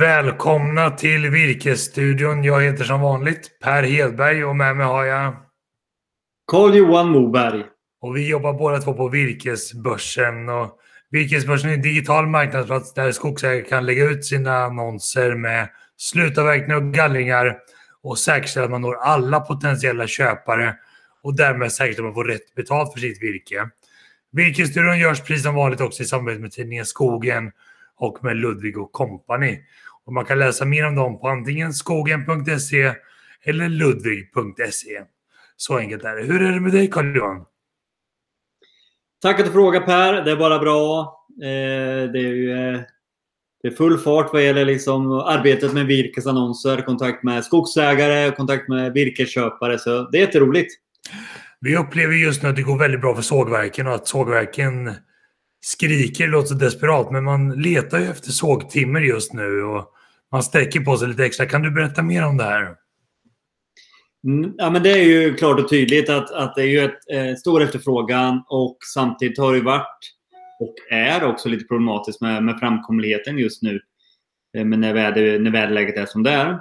Välkomna till Virkesstudion. Jag heter som vanligt Per Hedberg och med mig har jag Carl-Johan Moberg. Och vi jobbar båda två på Virkesbörsen. Och Virkesbörsen är en digital marknadsplats där skogsägare kan lägga ut sina annonser med slutavverkningar och gallringar och säkerställa att man når alla potentiella köpare och därmed säkerställa att man får rätt betalt för sitt virke. Virkesstudion görs precis som vanligt också i samarbete med tidningen Skogen och med Ludvig och Company. Och man kan läsa mer om dem på antingen skogen.se eller ludvig.se. Så enkelt är det. Hur är det med dig Carl-Johan? Tack att du frågar Per. Det är bara bra. Eh, det är ju eh, det är full fart vad gäller liksom arbetet med virkesannonser, kontakt med skogsägare, kontakt med virkesköpare. Så det är jätteroligt. Vi upplever just nu att det går väldigt bra för sågverken och att sågverken skriker, låter desperat, men man letar ju efter sågtimmer just nu och man sträcker på sig lite extra. Kan du berätta mer om det här? Mm, ja, men det är ju klart och tydligt att, att det är ju ett, eh, stor efterfrågan och samtidigt har det varit och är också lite problematiskt med, med framkomligheten just nu. Eh, men när, väder, när väderläget är som det är.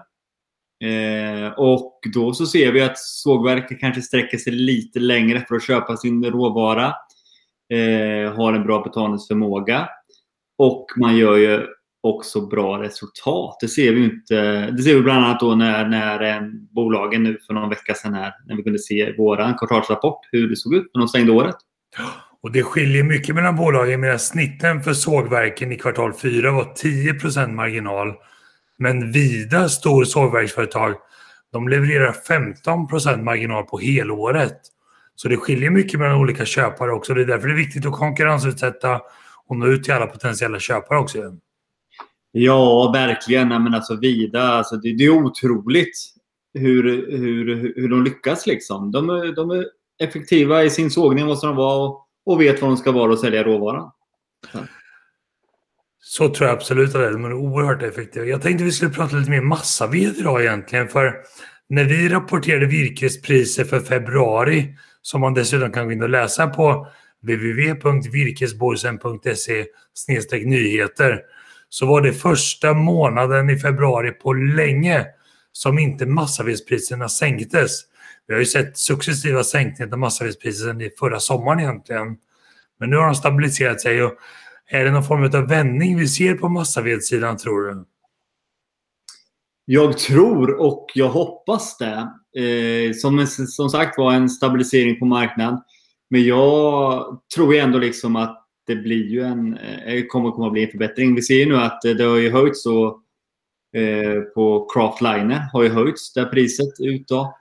Eh, och då så ser vi att sågverket kanske sträcker sig lite längre för att köpa sin råvara. Eh, har en bra betalningsförmåga. Och man gör ju också bra resultat. Det ser vi inte. Det ser vi bland annat då när, när eh, bolagen nu för någon vecka sedan här, när vi kunde se vår kvartalsrapport, hur det såg ut när de stängde året. Och det skiljer mycket mellan bolagen medan snitten för sågverken i kvartal 4 var 10% marginal. Men vida stor sågverksföretag, de levererar 15% marginal på helåret. Så det skiljer mycket mellan olika köpare också. Det är därför det är viktigt att konkurrensutsätta och nå ut till alla potentiella köpare också. Ja, verkligen. Men alltså Vida, alltså det, det är otroligt hur, hur, hur de lyckas. Liksom. De, de är effektiva i sin sågning, måste de vara, och, och vet vad de ska vara och sälja råvaran. Så. Så tror jag absolut att det är. De är oerhört effektiva. Jag tänkte vi skulle prata lite mer massaved idag egentligen. För när vi rapporterade virkespriser för februari, som man dessutom kan gå in och läsa på www.virkesborgsen.se nyheter, så var det första månaden i februari på länge som inte massavedspriserna sänktes. Vi har ju sett successiva sänkningar av massavedspriserna sedan förra sommaren egentligen. Men nu har de stabiliserat sig och är det någon form av vändning vi ser på massavedssidan tror du? Jag tror och jag hoppas det. Eh, som, som sagt var en stabilisering på marknaden. Men jag tror ju ändå liksom att det blir ju en, eh, kommer, kommer att bli en förbättring. Vi ser ju nu att eh, det har ju höjts så, eh, på Craftliner har ju höjts det priset ut då.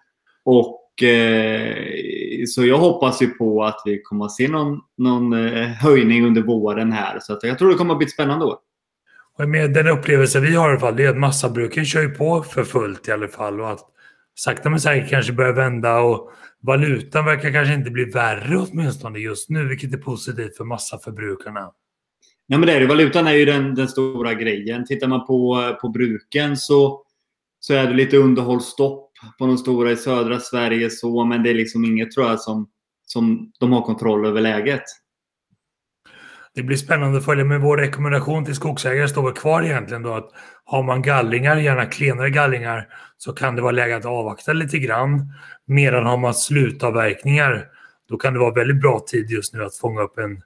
Och eh, så jag hoppas ju på att vi kommer att se någon, någon eh, höjning under våren här. Så att jag tror det kommer att bli ett spännande år. Och med den upplevelse vi har i alla fall, det är att massabruken kör ju på för fullt i alla fall. Och att sakta men säkert kanske börjar vända och valutan verkar kanske inte bli värre åtminstone just nu, vilket är positivt för massaförbrukarna. Ja, men det är det. Valutan är ju den, den stora grejen. Tittar man på, på bruken så, så är det lite underhållsstopp på de stora i södra Sverige. så Men det är liksom inget tror jag som, som de har kontroll över läget. Det blir spännande att följa med vår rekommendation till skogsägare står väl kvar egentligen då att har man gallringar, gärna klenare gallringar, så kan det vara läge att avvakta lite grann. Medan har man slutavverkningar, då kan det vara väldigt bra tid just nu att fånga upp en,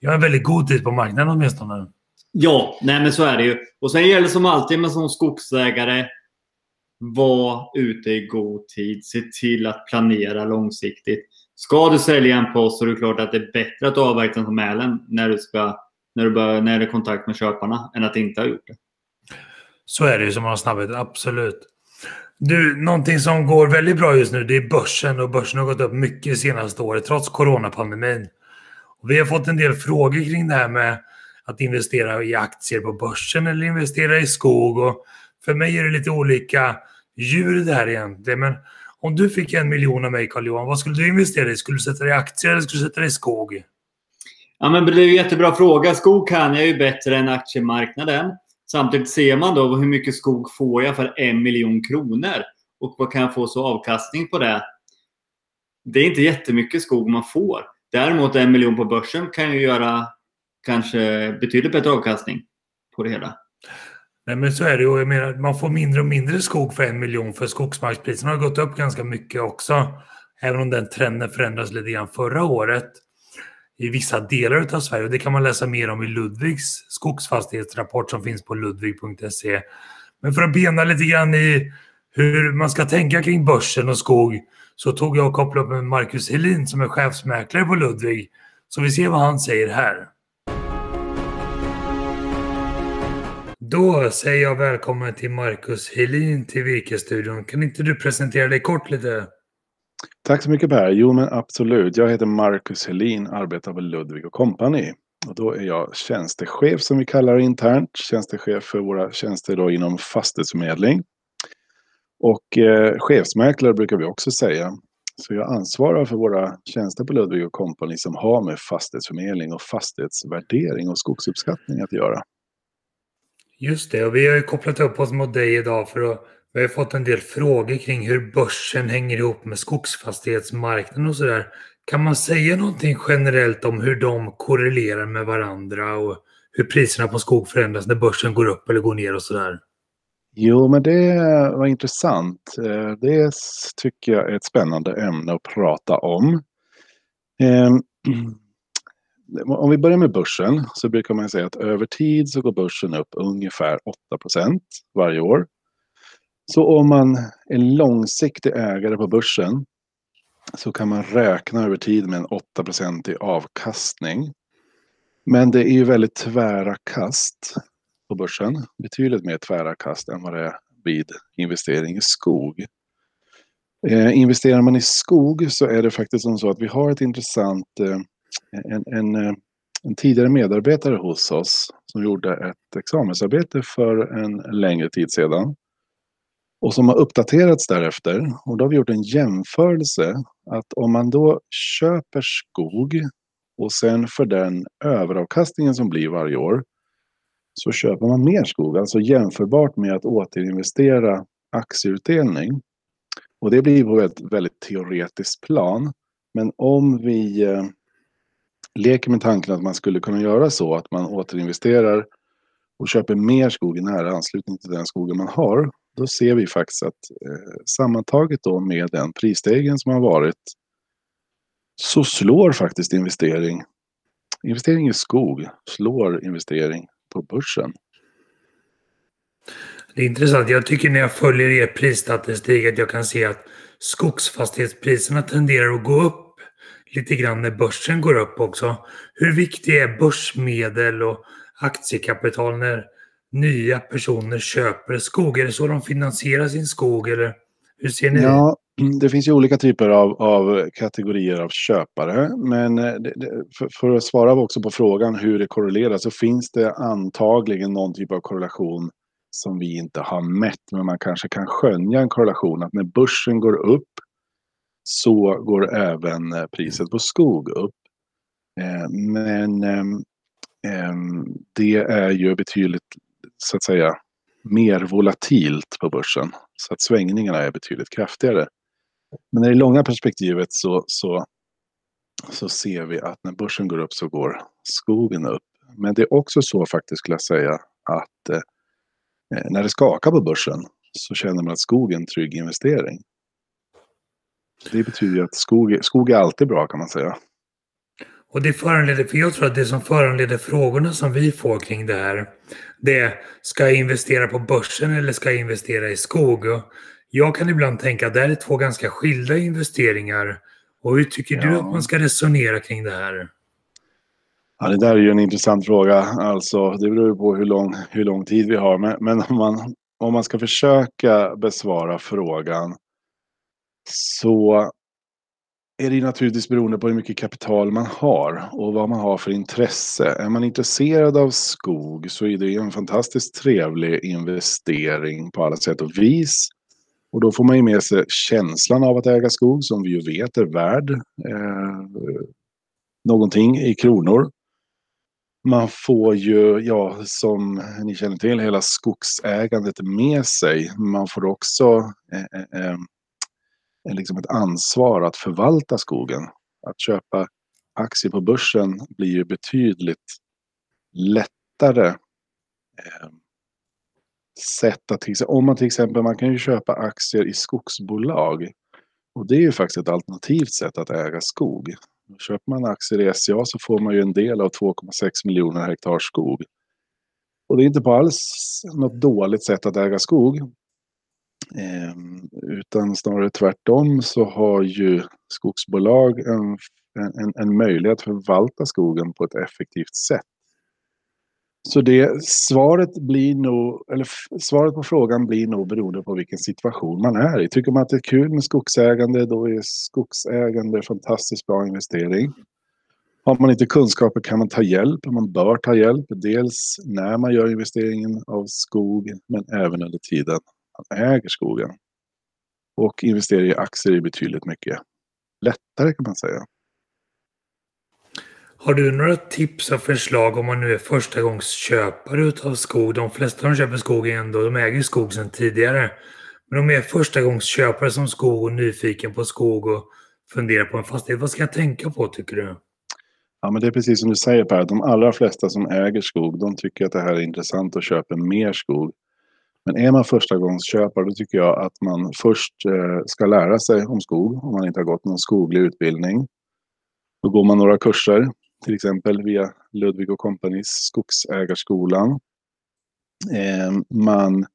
ja, en väldigt god tid på marknaden åtminstone. Ja, nej men så är det ju. Och sen gäller det som alltid med som skogsägare, var ute i god tid. Se till att planera långsiktigt. Ska du sälja en post så är det klart att det är bättre att avverka den på mälen när du, ska, när du bör, när du är kontakt med köparna än att inte ha gjort det. Så är det ju som man har snabbhet, absolut. Du, någonting som går väldigt bra just nu det är börsen och börsen har gått upp mycket det senaste året trots coronapandemin. Och vi har fått en del frågor kring det här med att investera i aktier på börsen eller investera i skog. Och för mig är det lite olika djur det här egentligen. Men om du fick en miljon av mig, Carl-Johan, vad skulle du investera i? Skulle du sätta dig i aktier eller skulle du sätta dig i skog? Ja, men det är en jättebra fråga. Skog kan jag ju bättre än aktiemarknaden. Samtidigt ser man då hur mycket skog får jag för en miljon kronor och vad kan jag få så avkastning på det? Det är inte jättemycket skog man får. Däremot en miljon på börsen kan ju göra kanske betydligt bättre avkastning på det hela. Nej men så är det och Jag menar, man får mindre och mindre skog för en miljon för skogsmarkspriserna har gått upp ganska mycket också. Även om den trenden förändrades lite grann förra året i vissa delar av Sverige. Och det kan man läsa mer om i Ludvigs skogsfastighetsrapport som finns på ludvig.se. Men för att bena lite grann i hur man ska tänka kring börsen och skog så tog jag och kopplade upp med Marcus Helin som är chefsmäklare på Ludvig. Så vi ser vad han säger här. Då säger jag välkommen till Marcus Helin till Virkesstudion. Kan inte du presentera dig kort lite? Tack så mycket Per. Jo men absolut. Jag heter Marcus Helin, arbetar på Ludvig Company. Och då är jag tjänstechef som vi kallar det internt. Tjänstechef för våra tjänster då inom fastighetsförmedling. Och eh, chefsmäklare brukar vi också säga. Så jag ansvarar för våra tjänster på Ludvig Company som har med fastighetsförmedling och fastighetsvärdering och skogsuppskattning att göra. Just det, och vi har ju kopplat upp oss mot dig idag för att vi har fått en del frågor kring hur börsen hänger ihop med skogsfastighetsmarknaden och sådär. Kan man säga någonting generellt om hur de korrelerar med varandra och hur priserna på skog förändras när börsen går upp eller går ner och sådär? Jo, men det var intressant. Eh, det tycker jag är ett spännande ämne att prata om. Ehm, Om vi börjar med börsen så brukar man säga att över tid så går börsen upp ungefär 8% varje år. Så om man är långsiktig ägare på börsen så kan man räkna över tid med en 8 i avkastning. Men det är ju väldigt tvära kast på börsen. Betydligt mer tvära kast än vad det är vid investering i skog. Eh, investerar man i skog så är det faktiskt som så att vi har ett intressant eh, en, en, eh, en, tidigare medarbetare hos oss som gjorde ett examensarbete för en längre tid sedan. Och som har uppdaterats därefter. Och då har vi gjort en jämförelse att om man då köper skog och sen för den överavkastningen som blir varje år så köper man mer skog. Alltså jämförbart med att återinvestera aktieutdelning. Och det blir på ett väldigt teoretiskt plan. Men om vi eh, leker med tanken att man skulle kunna göra så att man återinvesterar och köper mer skog i nära anslutning till den skogen man har. Då ser vi faktiskt att eh, sammantaget då med den prisstegring som har varit så slår faktiskt investering, investering i skog slår investering på börsen. Det är intressant. Jag tycker när jag följer er prisstatistik att jag kan se att skogsfastighetspriserna tenderar att gå upp lite grann när börsen går upp också. Hur viktig är börsmedel och aktiekapital när nya personer köper skog? Är det så de finansierar sin skog eller hur ser ni ja, det? finns ju olika typer av, av kategorier av köpare. Men eh, det, det, för, för, att svara också på frågan hur det korrelerar så finns det antagligen någon typ av korrelation som vi inte har mätt. Men man kanske kan skönja en korrelation att när börsen går upp så går även eh, priset på skog upp. Eh, men ehm, ehm, det är ju betydligt, så att säga, mer volatilt på börsen. Så att svängningarna är betydligt kraftigare. Men i det långa perspektivet så, så, så ser vi att när börsen går upp så går skogen upp. Men det är också så faktiskt skulle jag säga att eh, när det skakar på börsen så känner man att skogen är en trygg investering. Det betyder ju att skog, skog är alltid bra kan man säga. Och det föranleder, för jag tror att det som föranleder frågorna som vi får kring det här, det är ska jag investera på börsen eller ska jag investera i skog? Och jag kan ibland tänka att det här är två ganska skilda investeringar. Och hur tycker ja. du att man ska resonera kring det här? Ja, det där är ju en intressant fråga. Alltså, det beror på hur lång, hur lång tid vi har. Men, men om, man, om man ska försöka besvara frågan så är det naturligtvis beroende på hur mycket kapital man har och vad man har för intresse. Är man intresserad av skog så är det en fantastiskt trevlig investering på alla sätt och vis. Och då får man ju med sig känslan av att äga skog som vi ju vet är värd eh, någonting i kronor. Man får ju, ja, som ni känner till, hela skogsägandet med sig. Man får också eh, eh, eh liksom ett ansvar att förvalta skogen. Att köpa aktier på börsen blir ju betydligt lättare. Eh, sätt att om man till exempel, man kan ju köpa aktier i skogsbolag. Och det är ju faktiskt ett alternativt sätt att äga skog. Köper man aktier i SCA så får man ju en del av 2,6 miljoner hektar skog. Och det är inte på alls något dåligt sätt att äga skog. Eh, utan snarare tvärtom så har ju skogsbolag en, en, en möjlighet att förvalta skogen på ett effektivt sätt. Så det, svaret, blir nog, eller svaret på frågan blir nog beroende på vilken situation man är i. Tycker man att det är kul med skogsägande, då är skogsägande en fantastiskt bra investering. Har man inte kunskaper kan man ta hjälp, man bör ta hjälp. Dels när man gör investeringen av skog, men även under tiden man äger skogen. Och investera i aktier är betydligt mycket lättare kan man säga. Har du några tips och förslag om man nu är förstagångsköpare av skog? De flesta som köper skog är ändå, de äger skog sedan tidigare. Men om jag är förstagångsköpare som skog och nyfiken på skog och funderar på en fastighet, vad ska jag tänka på tycker du? Ja, men det är precis som du säger Per, de allra flesta som äger skog, de tycker att det här är intressant och köper mer skog. Men är man förstagångsköpare, då tycker jag att man först eh, ska lära sig om skog, om man inte har gått någon skoglig utbildning. Då går man några kurser till exempel via Ludvig och Companys Skogsägarskolan. Eh, man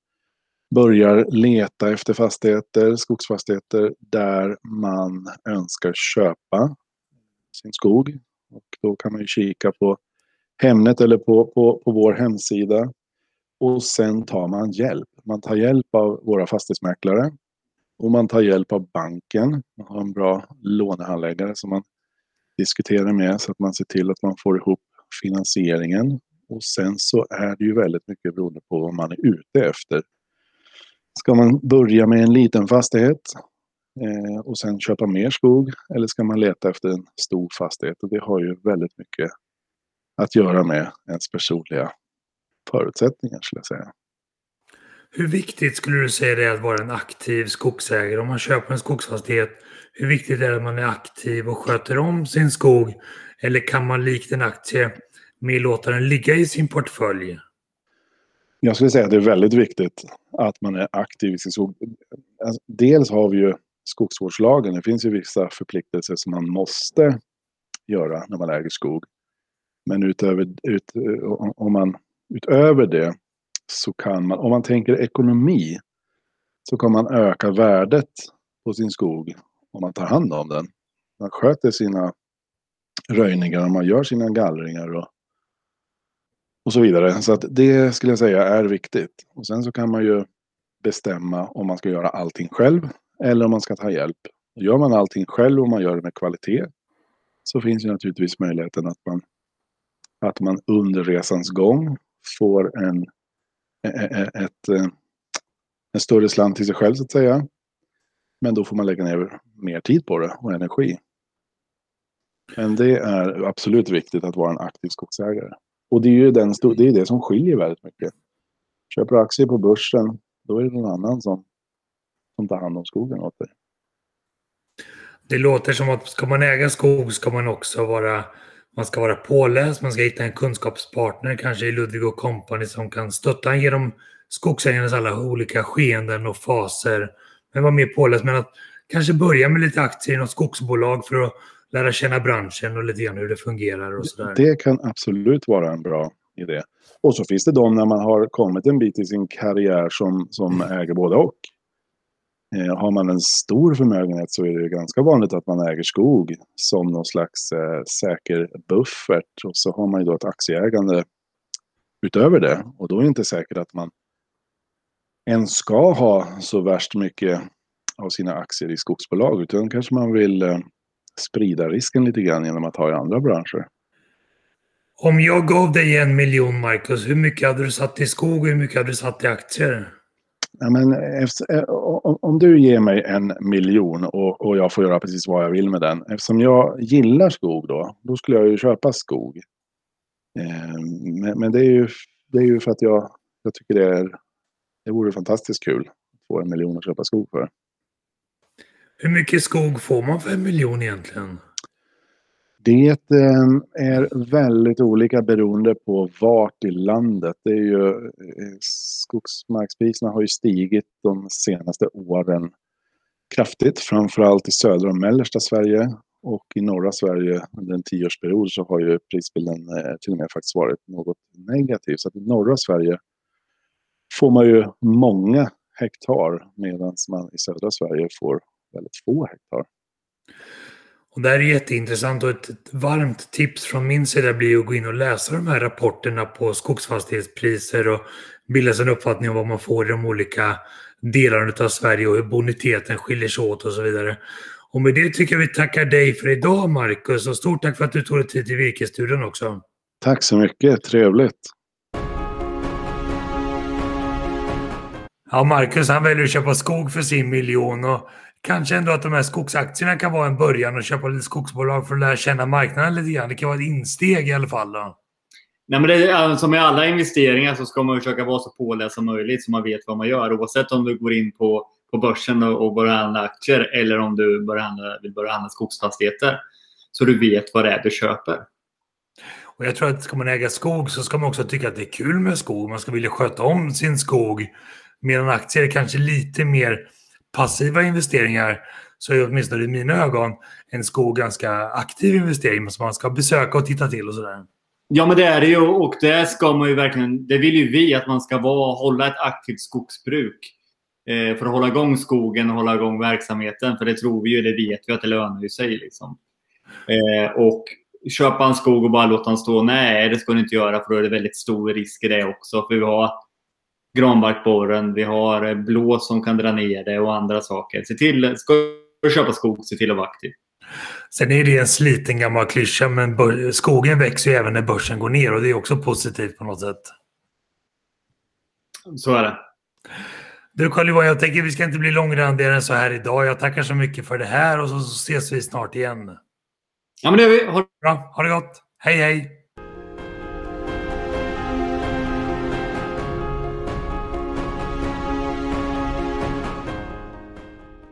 börjar leta efter fastigheter, skogsfastigheter, där man önskar köpa sin skog. Och då kan man ju kika på Hemnet eller på, på, på vår hemsida. Och sen tar man hjälp. Man tar hjälp av våra fastighetsmäklare. Och man tar hjälp av banken. Man har en bra lånehandläggare som man diskuterar med så att man ser till att man får ihop finansieringen. Och sen så är det ju väldigt mycket beroende på vad man är ute efter. Ska man börja med en liten fastighet eh, och sen köpa mer skog eller ska man leta efter en stor fastighet? Och det har ju väldigt mycket att göra med ens personliga förutsättningar skulle jag säga. Hur viktigt skulle du säga det är att vara en aktiv skogsägare? Om man köper en skogsfastighet, hur viktigt är det att man är aktiv och sköter om sin skog? Eller kan man likt en aktie med låta den ligga i sin portfölj? Jag skulle säga att det är väldigt viktigt att man är aktiv i sin skog. Alltså, dels har vi ju skogsvårdslagen. Det finns ju vissa förpliktelser som man måste göra när man äger skog. Men utöver, ut, om man, utöver det så kan man, om man tänker ekonomi, så kan man öka värdet på sin skog om man tar hand om den. Man sköter sina röjningar och man gör sina gallringar och, och så vidare. Så att det skulle jag säga är viktigt. Och sen så kan man ju bestämma om man ska göra allting själv eller om man ska ta hjälp. Gör man allting själv och man gör det med kvalitet så finns ju naturligtvis möjligheten att man, att man under resans gång får en, ett, en större slant till sig själv så att säga. Men då får man lägga ner mer tid på det och energi. Men det är absolut viktigt att vara en aktiv skogsägare. Och det är ju den, det, är det som skiljer väldigt mycket. Köper du aktier på börsen, då är det någon annan som, som tar hand om skogen åt dig. Det låter som att ska man äga skog ska man också vara man ska vara påläst, man ska hitta en kunskapspartner, kanske i Ludvig och Company som kan stötta genom skogsägarnas alla olika skeenden och faser men vara mer påläst. Men att kanske börja med lite aktier i något skogsbolag för att lära känna branschen och lite grann hur det fungerar och sådär. Det kan absolut vara en bra idé. Och så finns det de när man har kommit en bit i sin karriär som, som mm. äger både och. Eh, har man en stor förmögenhet så är det ganska vanligt att man äger skog som någon slags eh, säker buffert. Och så har man ju då ett aktieägande utöver det. Och då är det inte säkert att man ens ska ha så värst mycket av sina aktier i skogsbolag. Utan kanske man vill eh, sprida risken lite grann genom att ha i andra branscher. Om jag gav dig en miljon, Marcus, hur mycket hade du satt i skog och hur mycket hade du satt i aktier? Ja, men efter, eh, om du ger mig en miljon och, och jag får göra precis vad jag vill med den. Eftersom jag gillar skog då, då skulle jag ju köpa skog. Eh, men, men det, är ju, det är ju för att jag, jag tycker det är det vore fantastiskt kul att få en miljon att köpa skog för. Hur mycket skog får man för en miljon egentligen? Det ehm, är väldigt olika beroende på vart i landet. Det är ju, eh, skogsmarkspriserna har ju stigit de senaste åren kraftigt, framförallt i södra och mellersta Sverige. Och i norra Sverige under en tioårsperiod så har ju prisbilden eh, till och med faktiskt varit något negativ. Så att i norra Sverige får man ju många hektar medan man i södra Sverige får väldigt få hektar. Och det här är jätteintressant och ett, varmt tips från min sida blir att gå in och läsa de här rapporterna på skogsfastighetspriser och bilda sig en uppfattning om vad man får i de olika delarna av Sverige och hur boniteten skiljer sig åt och så vidare. Och med det tycker jag vi tackar dig för idag Marcus och stort tack för att du tog dig tid till Virkesstudion också. Tack så mycket, trevligt. Ja, Marcus han väljer att köpa skog för sin miljon och kanske ändå att de här skogsaktierna kan vara en början och köpa lite skogsbolag för att lära känna marknaden lite grann. Det kan vara ett insteg i alla fall. Då. Nej, men det, som med alla investeringar så ska man försöka vara så påläst som möjligt så man vet vad man gör. Oavsett om du går in på, på börsen och, och börjar handla aktier eller om du börjar handla, vill börja handla skogsfastigheter. Så du vet vad det är du köper. Och jag tror att ska man äga skog så ska man också tycka att det är kul med skog. Man ska vilja sköta om sin skog. Medan aktier är kanske lite mer passiva investeringar så är åtminstone i mina ögon en skog ganska aktiv investering som man ska besöka och titta till och sådär. Ja, men det är det ju och det ska man ju verkligen. Det vill ju vi att man ska vara, hålla ett aktivt skogsbruk eh, för att hålla igång skogen och hålla igång verksamheten. För det tror vi ju, det vet vi att det lönar ju sig. Liksom. Eh, och köpa en skog och bara låta den stå. Nej, det ska du inte göra för då är det väldigt stor risk i det också. För vi har granbarkborren, vi har blå som kan dra ner det och andra saker. Se till, ska du köpa skog, se till att vara aktiv. Sen är det en sliten gammal klyscha, men skogen växer ju även när börsen går ner och det är också positivt på något sätt. Så är det. Du Carl-Johan, jag tänker vi ska inte bli långrandigare än så här idag. Jag tackar så mycket för det här och så ses vi snart igen. Ja, men det gör vi. Ha... Bra, ha det gott. Hej, hej!